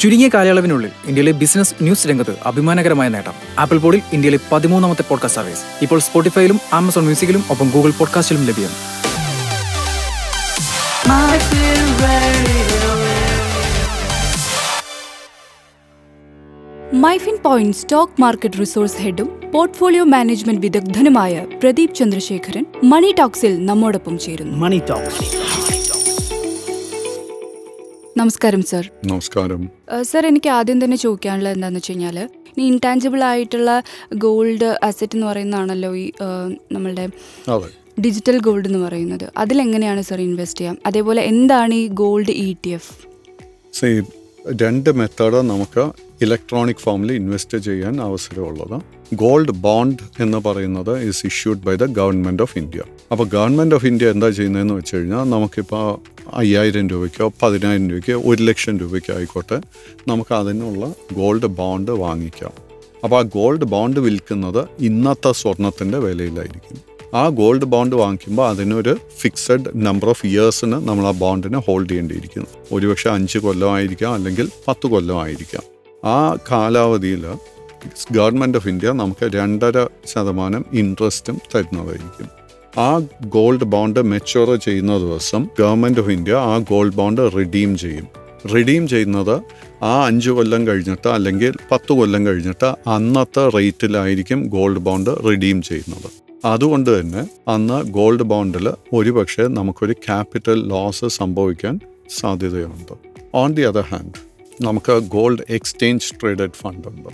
ചുരുങ്ങിയ കാലയളവിനുള്ളിൽ ഇന്ത്യയിലെ ബിസിനസ് ന്യൂസ് രംഗത്ത് അഭിമാനകരമായ നേട്ടം. ആപ്പിൾ പോഡിൽ ഇന്ത്യയിലെ പതിമൂന്നാമത്തെ പോഡ്കാസ്റ്റ് സർവീസ് ഇപ്പോൾ സ്പോട്ടിഫൈയിലും ആമസോൺ മ്യൂസിക്കിലും ഒപ്പം ഗൂഗിൾ പോഡ്കാസ്റ്റിലും ലഭ്യം. Myfin point stock market resource ഹെഡും portfolio management വിദഗ്ധനുമായ പ്രദീപ് ചന്ദ്രശേഖരൻ മണി ടോക്സിൽ നമ്മോടൊപ്പം ചേരുന്നു. Money Talks. നമസ്കാരം സർ. നമസ്കാരം. സർ എനിക്ക് ആദ്യം തന്നെ ചോദിക്കാനുള്ളത് എന്താണെന്ന് വെച്ച് കഴിഞ്ഞാൽ ഈ ഇൻടാഞ്ചിബിൾ ആയിട്ടുള്ള ഗോൾഡ് അസറ്റ് എന്ന് പറയുന്നതാണല്ലോ ഈ നമ്മളുടെ ഡിജിറ്റൽ ഗോൾഡ് എന്ന് പറയുന്നത്. അതിൽ എങ്ങനെയാണ് സർ ഇൻവെസ്റ്റ് ചെയ്യാം? അതേപോലെ എന്താണ് ഈ ഗോൾഡ് ഇ ടി എഫ് രണ്ട് മെത്തേഡ് നമുക്ക് ഇലക്ട്രോണിക് ഫോമിൽ ഇൻവെസ്റ്റ് ചെയ്യാൻ അവസരമുള്ളത്. ഗോൾഡ് ബോണ്ട് എന്ന് പറയുന്നത് is issued by the government of India അപ്പോൾ ഗവൺമെന്റ് ഓഫ് ഇന്ത്യ എന്താ ചെയ്യുന്നതെന്ന് വെച്ച് കഴിഞ്ഞാൽ നമുക്കിപ്പോൾ അയ്യായിരം രൂപയ്ക്കോ പതിനായിരം രൂപയ്ക്കോ ഒരു ലക്ഷം രൂപയ്ക്കോ ആയിക്കോട്ടെ നമുക്ക് അതിനുള്ള ഗോൾഡ് ബോണ്ട് വാങ്ങിക്കാം. അപ്പോൾ ആ ഗോൾഡ് ബോണ്ട് വിൽക്കുന്നത് ഇന്നത്തെ സ്വർണത്തിന്റെ വിലയിലായിരിക്കും. ആ ഗോൾഡ് ബോണ്ട് വാങ്ങിക്കുമ്പോൾ അതിനൊരു ഫിക്സഡ് നമ്പർ ഓഫ് ഇയേഴ്സിന് നമ്മൾ ആ ബോണ്ടിനെ ഹോൾഡ് ചെയ്യേണ്ടിയിരിക്കുന്നു. ഒരുപക്ഷെ അഞ്ച് കൊല്ലമായിരിക്കാം അല്ലെങ്കിൽ പത്ത് കൊല്ലമായിരിക്കാം ആ കാലാവധിയിൽ ഗവൺമെന്റ് ഓഫ് ഇന്ത്യ നമുക്ക് രണ്ടര ശതമാനം ഇൻട്രസ്റ്റും തരുന്നതായിരിക്കും. ആ ഗോൾഡ് ബോണ്ട് മെച്ചുവർ ചെയ്യുന്ന ദിവസം ഗവൺമെന്റ് ഓഫ് ഇന്ത്യ ആ ഗോൾഡ് ബോണ്ട് റിഡീം ചെയ്യും. റിഡീം ചെയ്യുന്നത് ആ അഞ്ച് കൊല്ലം കഴിഞ്ഞിട്ട് അല്ലെങ്കിൽ പത്ത് കൊല്ലം കഴിഞ്ഞിട്ട് അന്നത്തെ റേറ്റിലായിരിക്കും ഗോൾഡ് ബോണ്ട് റിഡീം ചെയ്യുന്നത്. അതുകൊണ്ട് തന്നെ അന്ന് ഗോൾഡ് ബോണ്ടിൽ ഒരുപക്ഷെ നമുക്കൊരു ക്യാപിറ്റൽ ലോസ് സംഭവിക്കാൻ സാധ്യതയുണ്ട്. ഓൺ ദി അതർ ഹാൻഡ് നമുക്ക് ഗോൾഡ് എക്സ്ചേഞ്ച് ട്രേഡഡ് ഫണ്ട് ഉണ്ട്.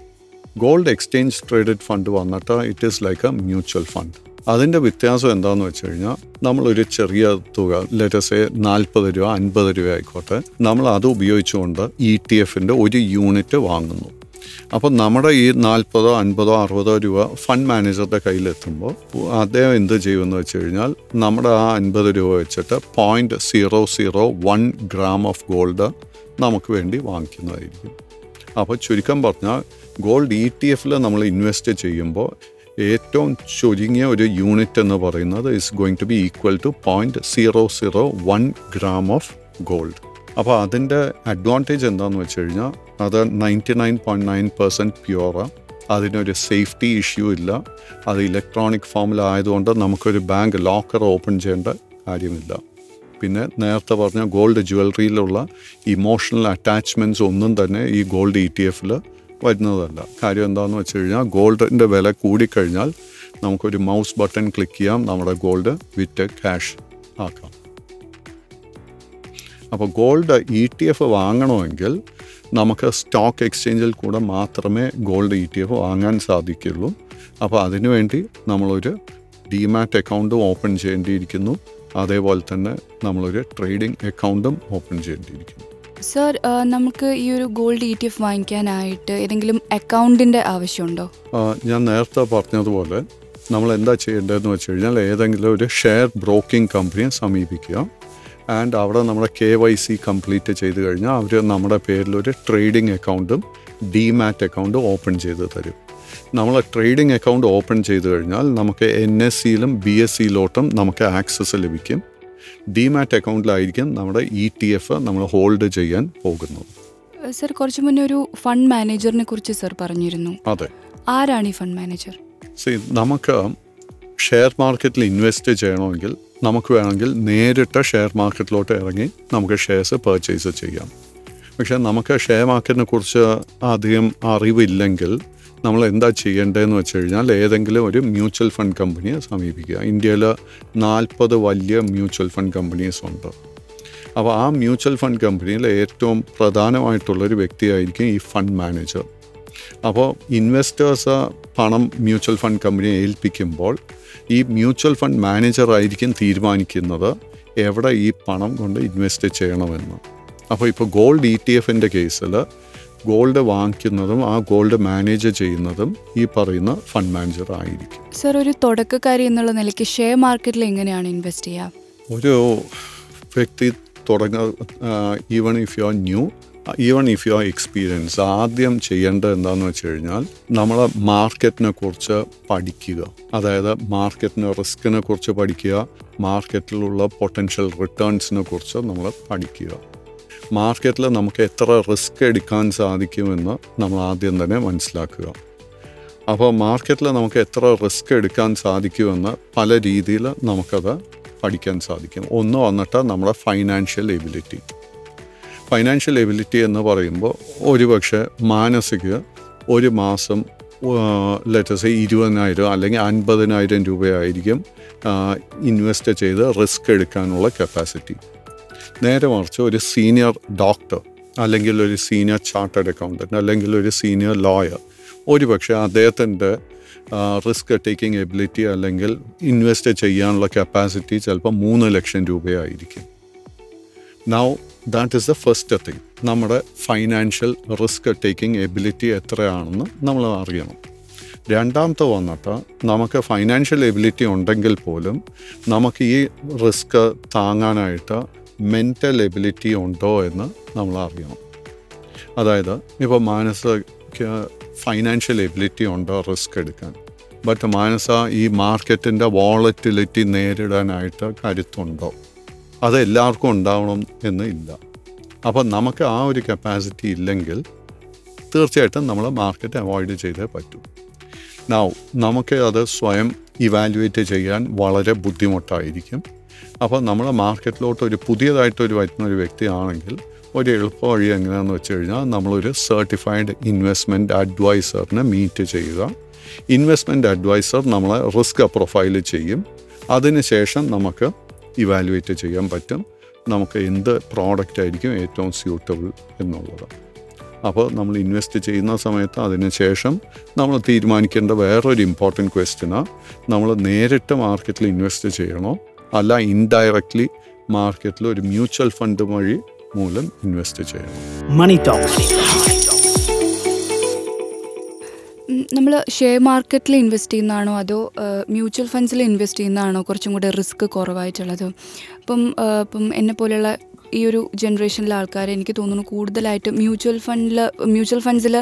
ഗോൾഡ് എക്സ്ചേഞ്ച് ട്രേഡഡ് ഫണ്ട് വന്നിട്ട് it is like a mutual fund അതിന്റെ വ്യത്യാസം എന്താണെന്ന് വെച്ച് കഴിഞ്ഞാൽ നമ്മളൊരു ചെറിയ തുക ലെറ്റസേ നാൽപ്പത് രൂപ അൻപത് രൂപ ആയിക്കോട്ടെ നമ്മൾ അത് ഉപയോഗിച്ചുകൊണ്ട് ഇ ടി എഫിന്റെ ഒരു യൂണിറ്റ് വാങ്ങുന്നു. അപ്പോൾ നമ്മുടെ ഈ നാൽപ്പതോ അൻപതോ അറുപതോ രൂപ ഫണ്ട് മാനേജറുടെ കയ്യിലെത്തുമ്പോൾ അദ്ദേഹം എന്ത് ചെയ്യുമെന്ന് വെച്ച് കഴിഞ്ഞാൽ നമ്മുടെ ആ അൻപത് രൂപ വെച്ചിട്ട് point zero zero one gram of gold നമുക്ക് വേണ്ടി വാങ്ങിക്കുന്നതായിരിക്കും. അപ്പോൾ ചുരുക്കം പറഞ്ഞാൽ ഗോൾഡ് ഇ ടി എഫിൽ നമ്മൾ ഇൻവെസ്റ്റ് ചെയ്യുമ്പോൾ ഏറ്റവും ചുരുങ്ങിയ ഒരു യൂണിറ്റ് എന്ന് പറയുന്നത് is going to be equal to point zero zero one gram of gold അപ്പോൾ അതിന്റെ അഡ്വാന്റേജ് എന്താണെന്ന് വെച്ച് കഴിഞ്ഞാൽ അത് ninety nine point nine percent പ്യുവറാണ് അതിനൊരു സേഫ്റ്റി ഇഷ്യൂ ഇല്ല. അത് ഇലക്ട്രോണിക് ഫോമിലായതുകൊണ്ട് നമുക്കൊരു ബാങ്ക് ലോക്കർ ഓപ്പൺ ചെയ്യേണ്ട കാര്യമില്ല. പിന്നെ നേരത്തെ പറഞ്ഞ ഗോൾഡ് ജ്വല്ലറിയിലുള്ള ഇമോഷണൽ അറ്റാച്ച്മെന്റ്സ് ഒന്നും തന്നെ ഈ ഗോൾഡ് ഇ ടി എഫിൽ വരുന്നതല്ല. കാര്യം എന്താണെന്ന് വെച്ച് കഴിഞ്ഞാൽ ഗോൾഡിന്റെ വില കൂടിക്കഴിഞ്ഞാൽ നമുക്കൊരു മൗസ് ബട്ടൺ ക്ലിക്ക് ചെയ്യാം നമ്മുടെ ഗോൾഡ് വിറ്റ് ക്യാഷ് ആക്കാം. അപ്പോൾ ഗോൾഡ് ഇ ടി എഫ് വാങ്ങണമെങ്കിൽ നമുക്ക് സ്റ്റോക്ക് എക്സ്ചേഞ്ചിൽ കൂടെ മാത്രമേ ഗോൾഡ് ഇ ടി എഫ് വാങ്ങാൻ സാധിക്കുള്ളൂ അപ്പോൾ അതിനുവേണ്ടി നമ്മളൊരു ഡിമാറ്റ് അക്കൗണ്ട് ഓപ്പൺ ചെയ്യേണ്ടിയിരിക്കുന്നു. അതേപോലെ തന്നെ നമ്മളൊരു ട്രേഡിംഗ് അക്കൗണ്ടും ഓപ്പൺ ചെയ്യേണ്ടിയിരിക്കുന്നു. സർ നമുക്ക് ഈ ഒരു ഗോൾഡ് ഇ ടി എഫ് വാങ്ങിക്കാനായിട്ട് ഏതെങ്കിലും അക്കൗണ്ടിന്റെ ആവശ്യമുണ്ടോ? ഞാൻ നേരത്തെ പറഞ്ഞതുപോലെ നമ്മൾ എന്താ ചെയ്യേണ്ടതെന്ന് വെച്ച് കഴിഞ്ഞാൽ ഏതെങ്കിലും ഒരു ഷെയർ ബ്രോക്കിംഗ് കമ്പനിയെ സമീപിക്കുക. ആൻഡ് അവിടെ നമ്മുടെ കെ വൈ സി കംപ്ലീറ്റ് ചെയ്ത് കഴിഞ്ഞാൽ അവർ നമ്മുടെ പേരിലൊരു ട്രേഡിംഗ് അക്കൗണ്ടും ഡിമാറ്റ് അക്കൗണ്ടും ഓപ്പൺ ചെയ്ത് തരും. നമ്മൾ ട്രേഡിംഗ് അക്കൗണ്ട് ഓപ്പൺ ചെയ്ത് കഴിഞ്ഞാൽ നമുക്ക് എൻ എസ് സിയിലും ബി എസ് സിയിലോട്ടും നമുക്ക് ആക്സസ് ലഭിക്കും. ഡിമാറ്റ് അക്കൗണ്ടിലായിരിക്കും നമ്മുടെ ഇ ടി എഫ് നമ്മൾ ഹോൾഡ് ചെയ്യാൻ പോകുന്നത്. സർ കുറച്ച് മുന്നേ ഒരു ഫണ്ട് മാനേജറിനെ കുറിച്ച് സർ പറഞ്ഞിരുന്നു. അതെ. ആരാണ് ഈ ഫണ്ട് മാനേജർ സി നമുക്ക് ഷെയർ മാർക്കറ്റിൽ ഇൻവെസ്റ്റ് ചെയ്യണമെങ്കിൽ നമുക്ക് വേണമെങ്കിൽ നേരിട്ട് ഷെയർ മാർക്കറ്റിലോട്ട് ഇറങ്ങി നമുക്ക് ഷെയർസ് പർച്ചേസ് ചെയ്യാം. പക്ഷേ നമുക്ക് ഷെയർ മാർക്കറ്റിനെ കുറിച്ച് അധികം അറിവില്ലെങ്കിൽ നമ്മൾ എന്താ ചെയ്യേണ്ടതെന്ന് വെച്ച് കഴിഞ്ഞാൽ ഏതെങ്കിലും ഒരു മ്യൂച്വൽ ഫണ്ട് കമ്പനിയെ സമീപിക്കുക. ഇന്ത്യയിൽ നാൽപ്പത് വലിയ മ്യൂച്വൽ ഫണ്ട് കമ്പനീസ് ഉണ്ട്. അപ്പോൾ ആ മ്യൂച്വൽ ഫണ്ട് കമ്പനിയിൽ ഏറ്റവും പ്രധാനമായിട്ടുള്ളൊരു വ്യക്തിയായിരിക്കും ഈ ഫണ്ട് മാനേജർ. അപ്പോൾ ഇൻവെസ്റ്റേഴ്സ് പണം മ്യൂച്വൽ ഫണ്ട് കമ്പനിയെ ഏൽപ്പിക്കുമ്പോൾ ഈ മ്യൂച്വൽ ഫണ്ട് മാനേജർ ആയിരിക്കും തീരുമാനിക്കുന്നത് എവിടെ ഈ പണം കൊണ്ട് ഇൻവെസ്റ്റ് ചെയ്യണമെന്ന്. അപ്പോൾ ഇപ്പോൾ ഗോൾഡ് ഇ ടി എഫിന്റെ കേസിൽ ഗോൾഡ് വാങ്ങിക്കുന്നതും ആ ഗോൾഡ് മാനേജ് ചെയ്യുന്നതും ഈ പറയുന്ന ഫണ്ട് മാനേജർ ആയിരിക്കും. സർ ഒരു തുടക്കക്കാരി എന്നുള്ള നിലയ്ക്ക് ഷെയർ മാർക്കറ്റിൽ എങ്ങനെയാണ് ഇൻവെസ്റ്റ് ചെയ്യുക? ഒരു വ്യക്തി തുടങ്ങ even if you are new even if you are experience ആദ്യം ചെയ്യേണ്ടത് എന്താണെന്ന് വെച്ച് കഴിഞ്ഞാൽ നമ്മൾ മാർക്കറ്റിനെ കുറിച്ച് പഠിക്കുക. അതായത് മാർക്കറ്റിന് റിസ്കിനെ കുറിച്ച് പഠിക്കുക മാർക്കറ്റിലുള്ള പൊട്ടൻഷ്യൽ റിട്ടേൺസിനെ കുറിച്ച് നമ്മൾ പഠിക്കുക. മാർക്കറ്റിൽ നമുക്ക് എത്ര റിസ്ക് എടുക്കാൻ സാധിക്കുമെന്ന് നമ്മൾ ആദ്യം തന്നെ മനസ്സിലാക്കുക. അപ്പോൾ മാർക്കറ്റിൽ നമുക്ക് എത്ര റിസ്ക് എടുക്കാൻ സാധിക്കുമെന്ന് പല രീതിയിൽ നമുക്കത് പഠിക്കാൻ സാധിക്കും. ഒന്ന് വന്നിട്ട് നമ്മുടെ ഫൈനാൻഷ്യൽ എബിലിറ്റി ഫൈനാൻഷ്യൽ എബിലിറ്റി എന്ന് പറയുമ്പോൾ ഒരുപക്ഷെ മാനസിക ഒരു മാസം ലെറ്റസ് ഇരുപതിനായിരം അല്ലെങ്കിൽ അൻപതിനായിരം രൂപയായിരിക്കും ഇൻവെസ്റ്റ് ചെയ്ത് റിസ്ക് എടുക്കാനുള്ള കപ്പാസിറ്റി നേരെ മറിച്ച് ഒരു സീനിയർ ഡോക്ടർ അല്ലെങ്കിൽ ഒരു സീനിയർ ചാർട്ടേഡ് അക്കൗണ്ടന്റ് അല്ലെങ്കിൽ ഒരു സീനിയർ ലോയർ ഒരുപക്ഷെ അദ്ദേഹത്തിന്റെ റിസ്ക് ടേക്കിംഗ് എബിലിറ്റി അല്ലെങ്കിൽ ഇൻവെസ്റ്റ് ചെയ്യാനുള്ള കപ്പാസിറ്റി ചിലപ്പോൾ മൂന്ന് ലക്ഷം രൂപയായിരിക്കും. Now that is the first thing നമ്മുടെ ഫൈനാൻഷ്യൽ റിസ്ക് ടേക്കിംഗ് എബിലിറ്റി എത്രയാണെന്ന് നമ്മൾ അറിയണം. രണ്ടാമത്തെ വന്നിട്ട് നമുക്ക് ഫൈനാൻഷ്യൽ എബിലിറ്റി ഉണ്ടെങ്കിൽ പോലും നമുക്ക് ഈ റിസ്ക് താങ്ങാനായിട്ട് മെന്റൽ എബിലിറ്റി ഉണ്ടോ എന്ന് നമ്മൾ അറിയണം. അതായത് ഇപ്പോൾ മാനസയ്ക്ക് ഫൈനാൻഷ്യൽ എബിലിറ്റി ഉണ്ടോ റിസ്ക് എടുക്കാൻ. ബട്ട് മാനസ ഈ മാർക്കറ്റിന്റെ വോളറ്റിലിറ്റി നേരിടാനായിട്ട് കരുത്തുണ്ടോ? അത് എല്ലാവർക്കും ഉണ്ടാവണം എന്ന് ഇല്ല. അപ്പോൾ നമുക്ക് ആ ഒരു കപ്പാസിറ്റി ഇല്ലെങ്കിൽ തീർച്ചയായിട്ടും നമ്മൾ മാർക്കറ്റ് അവോയ്ഡ് ചെയ്തേ പറ്റൂ. നമുക്ക് അത് സ്വയം ഇവാലുവേറ്റ് ചെയ്യാൻ വളരെ ബുദ്ധിമുട്ടായിരിക്കും. അപ്പോൾ നമ്മൾ മാർക്കറ്റിലോട്ട് ഒരു പുതിയതായിട്ട് ഒരു വരുന്ന ഒരു വ്യക്തിയാണെങ്കിൽ ഒരു എളുപ്പ വഴി എങ്ങനെയാണെന്ന് വെച്ച് കഴിഞ്ഞാൽ നമ്മളൊരു സർട്ടിഫൈഡ് ഇൻവെസ്റ്റ്മെന്റ് അഡ്വൈസറിനെ മീറ്റ് ചെയ്യുക. ഇൻവെസ്റ്റ്മെന്റ് അഡ്വൈസർ നമ്മളെ റിസ്ക് പ്രൊഫൈൽ ചെയ്യും. അതിനുശേഷം നമുക്ക് ഇവാലുവേറ്റ് ചെയ്യാൻ പറ്റും. നമുക്ക് എന്ത് പ്രോഡക്റ്റ് ആയിരിക്കും ഏറ്റവും സ്യൂട്ടബിൾ എന്നുള്ളത്. അപ്പോൾ നമ്മൾ ഇൻവെസ്റ്റ് ചെയ്യുന്ന സമയത്ത് അതിന് ശേഷം നമ്മൾ തീരുമാനിക്കേണ്ട വേറൊരു ഇമ്പോർട്ടന്റ് ക്വസ്റ്റ്യനാണ് നമ്മൾ നേരിട്ട് മാർക്കറ്റിൽ ഇൻവെസ്റ്റ് ചെയ്യണോ അല്ല ഇൻഡയറക്ട്ലി മാർക്കറ്റിൽ ഒരു മ്യൂച്വൽ ഫണ്ട് വഴി മൂലം ഇൻവെസ്റ്റ് ചെയ്യണം മണി Talks. നമ്മൾ ഷെയർ മാർക്കറ്റിൽ ഇൻവെസ്റ്റ് ചെയ്യുന്നതാണോ അതോ മ്യൂച്വൽ ഫണ്ട്സിൽ ഇൻവെസ്റ്റ് ചെയ്യുന്നതാണോ കുറച്ചും കൂടെ റിസ്ക് കുറവായിട്ടുള്ളത്? അപ്പം ഇപ്പം എന്നെ പോലെയുള്ള ഈ ഒരു ജനറേഷനിലെ ആൾക്കാർ എനിക്ക് തോന്നുന്നു കൂടുതലായിട്ട് മ്യൂച്വൽ ഫണ്ടിൽ മ്യൂച്വൽ ഫണ്ട്സിൽ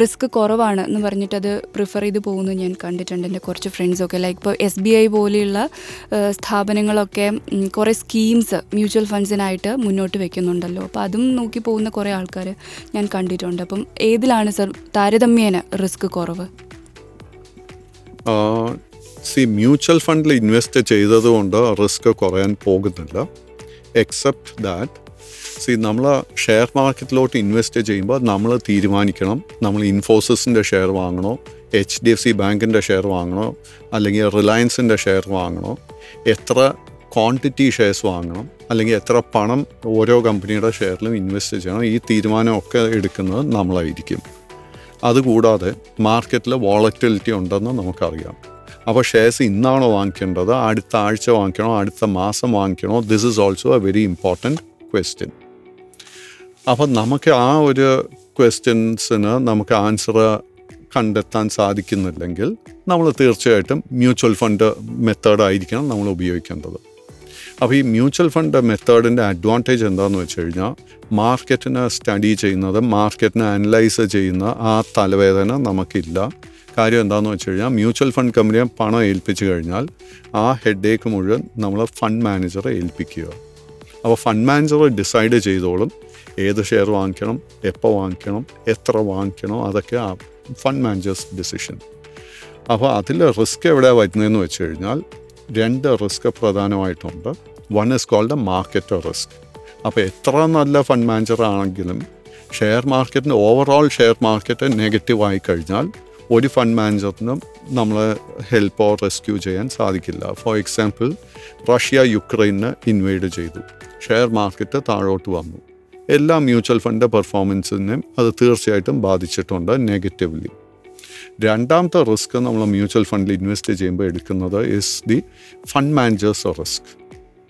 റിസ്ക് കുറവാണ് എന്ന് പറഞ്ഞിട്ട് അത് പ്രിഫർ ചെയ്ത് പോകുന്നത് ഞാൻ കണ്ടിട്ടുണ്ട് എന്റെ കുറച്ച് ഫ്രണ്ട്സൊക്കെ ലൈക്ക് ഇപ്പോൾ എസ് ബി ഐ പോലെയുള്ള സ്ഥാപനങ്ങളൊക്കെ കുറേ സ്കീംസ് മ്യൂച്വൽ ഫണ്ട്സിനായിട്ട് മുന്നോട്ട് വെക്കുന്നുണ്ടല്ലോ. അപ്പോൾ അതും നോക്കി പോകുന്ന കുറേ ആൾക്കാർ ഞാൻ കണ്ടിട്ടുണ്ട്. അപ്പം ഏതിലാണ് സർ താരതമ്യേന റിസ്ക് കുറവ്? സി മ്യൂച്വൽ ഫണ്ടിൽ ഇൻവെസ്റ്റ് ചെയ്തതുകൊണ്ട് റിസ്ക് കുറയാൻ പോകുന്നില്ല. എക്സെപ്റ്റ് ദാറ്റ് സി നമ്മൾ ഷെയർ മാർക്കറ്റിലോട്ട് ഇൻവെസ്റ്റ് ചെയ്യുമ്പോൾ നമ്മൾ തീരുമാനിക്കണം. നമ്മൾ ഇൻഫോസിസിന്റെ ഷെയർ വാങ്ങണോ? എച്ച് ഡി എഫ് സി ബാങ്കിന്റെ ഷെയർ വാങ്ങണോ? അല്ലെങ്കിൽ റിലയൻസിന്റെ ഷെയർ വാങ്ങണോ? എത്ര ക്വാണ്ടിറ്റി ഷെയർസ് വാങ്ങണം? അല്ലെങ്കിൽ എത്ര പണം ഓരോ കമ്പനിയുടെ ഷെയറിലും ഇൻവെസ്റ്റ് ചെയ്യണം? ഈ തീരുമാനമൊക്കെ എടുക്കുന്നത് നമ്മളായിരിക്കും. അതുകൂടാതെ മാർക്കറ്റിൽ വോളറ്റിലിറ്റി ഉണ്ടെന്ന് നമുക്കറിയാം. അപ്പോൾ ഷെയർസ് ഇന്നാണോ വാങ്ങിക്കേണ്ടത്? അടുത്ത ആഴ്ച വാങ്ങിക്കണോ? അടുത്ത മാസം വാങ്ങിക്കണോ? This is also a very important question അപ്പം നമുക്ക് ആ ഒരു ക്വസ്റ്റ്യൻസിന് നമുക്ക് ആൻസർ കണ്ടെത്താൻ സാധിക്കുന്നില്ലെങ്കിൽ നമ്മൾ തീർച്ചയായിട്ടും മ്യൂച്വൽ ഫണ്ട് മെത്തേഡ് ആയിരിക്കണം നമ്മൾ ഉപയോഗിക്കേണ്ടത്. അപ്പോൾ ഈ മ്യൂച്വൽ ഫണ്ട് മെത്തേഡിന്റെ അഡ്വാന്റേജ് എന്താണെന്ന് വെച്ച് കഴിഞ്ഞാൽ മാർക്കറ്റിനെ സ്റ്റഡി ചെയ്യുന്നത് മാർക്കറ്റിനെ അനലൈസ് ചെയ്യുന്ന ആ തലവേദന നമുക്കില്ല. കാര്യം എന്താണെന്ന് വെച്ച് കഴിഞ്ഞാൽ മ്യൂച്വൽ ഫണ്ട് കമ്പനിയെ പണം ഏൽപ്പിച്ചു കഴിഞ്ഞാൽ ആ ഹെഡേക്ക് മുഴുവൻ നമ്മൾ ഫണ്ട് മാനേജറെ ഏൽപ്പിക്കുക. അപ്പോൾ ഫണ്ട് മാനേജർ ഡിസൈഡ് ചെയ്തോളും ഏത് ഷെയർ വാങ്ങിക്കണം എപ്പോൾ വാങ്ങിക്കണം എത്ര വാങ്ങിക്കണം അതൊക്കെ ആ ഫണ്ട് മാനേജേഴ്സ് ഡിസിഷൻ അപ്പോൾ അതിൽ റിസ്ക് എവിടെയാണ് വരുന്നതെന്ന് വെച്ച് കഴിഞ്ഞാൽ രണ്ട് risk പ്രധാനമായിട്ടുണ്ട്. One is called market risk അപ്പോൾ എത്ര നല്ല ഫണ്ട് മാനേജർ ആണെങ്കിലും ഷെയർ മാർക്കറ്റിന് ഓവറോൾ ഷെയർ മാർക്കറ്റ് നെഗറ്റീവായി കഴിഞ്ഞാൽ ഒരു ഫണ്ട് മാനേജറിനും നമ്മളെ ഹെൽപ്പോ റെസ്ക്യൂ ചെയ്യാൻ സാധിക്കില്ല. ഫോർ എക്സാമ്പിൾ റഷ്യ യുക്രൈനെ ഇൻവേഡ് ചെയ്തു. ഷെയർ മാർക്കറ്റ് താഴോട്ട് വന്നു. എല്ലാ മ്യൂച്വൽ ഫണ്ട് പെർഫോമൻസിനെയും അത് തീർച്ചയായിട്ടും ബാധിച്ചിട്ടുണ്ട് നെഗറ്റീവ്ലി രണ്ടാമത്തെ റിസ്ക് നമ്മൾ മ്യൂച്വൽ ഫണ്ടിൽ ഇൻവെസ്റ്റ് ചെയ്യുമ്പോൾ എടുക്കുന്നത് is the fund managers risk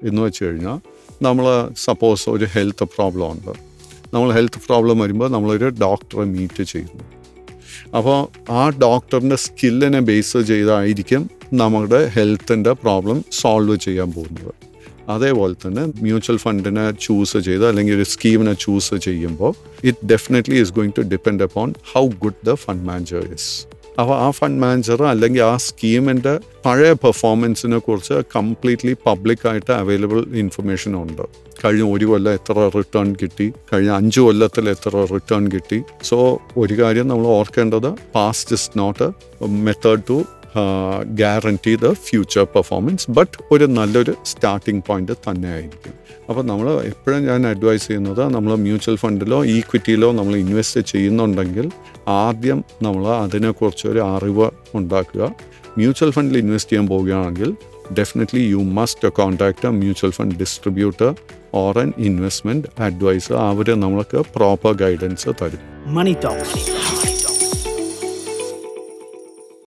എന്ന് വെച്ച് കഴിഞ്ഞാൽ നമ്മൾ സപ്പോസ് ഒരു ഹെൽത്ത് പ്രോബ്ലം ഉണ്ട്. നമ്മൾ ഹെൽത്ത് പ്രോബ്ലം വരുമ്പോൾ നമ്മളൊരു ഡോക്ടറെ മീറ്റ് ചെയ്യുന്നു. അപ്പോൾ ആ ഡോക്ടറിന്റെ സ്കില്ലിനെ ബേസ് ചെയ്തായിരിക്കും നമ്മുടെ ഹെൽത്തിന്റെ പ്രോബ്ലം സോൾവ് ചെയ്യാൻ പോകുന്നത്. അതേപോലെ തന്നെ മ്യൂച്വൽ ഫണ്ടിനെ ചൂസ് ചെയ്ത് അല്ലെങ്കിൽ ഒരു സ്കീമിനെ ചൂസ് ചെയ്യുമ്പോൾ it definitely is going to depend upon how good the fund manager is അപ്പോൾ ആ ഫണ്ട് മാനേജർ അല്ലെങ്കിൽ ആ സ്കീമിന്റെ പഴയ പെർഫോമൻസിനെ കുറിച്ച് കംപ്ലീറ്റ്ലി പബ്ലിക്കായിട്ട് അവൈലബിൾ ഇൻഫർമേഷൻ ഉണ്ട്. കഴിഞ്ഞ ഒരു കൊല്ലം എത്ര റിട്ടേൺ കിട്ടി? കഴിഞ്ഞ അഞ്ച് കൊല്ലത്തിൽ എത്ര റിട്ടേൺ കിട്ടി? സോ ഒരു കാര്യം നമ്മൾ ഓർക്കേണ്ടത് past is not method to guarantee the future performance but ഒരു നല്ലൊരു സ്റ്റാർട്ടിംഗ് പോയിന്റ് തന്നെ ആയിരിക്കും അപ്പോൾ നമ്മൾ എപ്പോഴും ഞാൻ അഡ്വൈസ് ചെയ്യുന്നത് നമ്മൾ മ്യൂച്വൽ ഫണ്ടിലോ ഈക്വിറ്റിയിലോ നമ്മൾ ഇൻവെസ്റ്റ് ചെയ്യുന്നുണ്ടെങ്കിൽ ആദ്യം നമ്മൾ അതിനെക്കുറിച്ച് ഒരു അറിവ് ഉണ്ടാക്കുക. മ്യൂച്വൽ ഫണ്ടിൽ ഇൻവെസ്റ്റ് ചെയ്യാൻ പോവുകയാണെങ്കിൽ definitely you must contact a mutual fund distributor or an investment advisor അവർ നമ്മൾക്ക് പ്രോപ്പർ ഗൈഡൻസ് തരും. മണി Talks.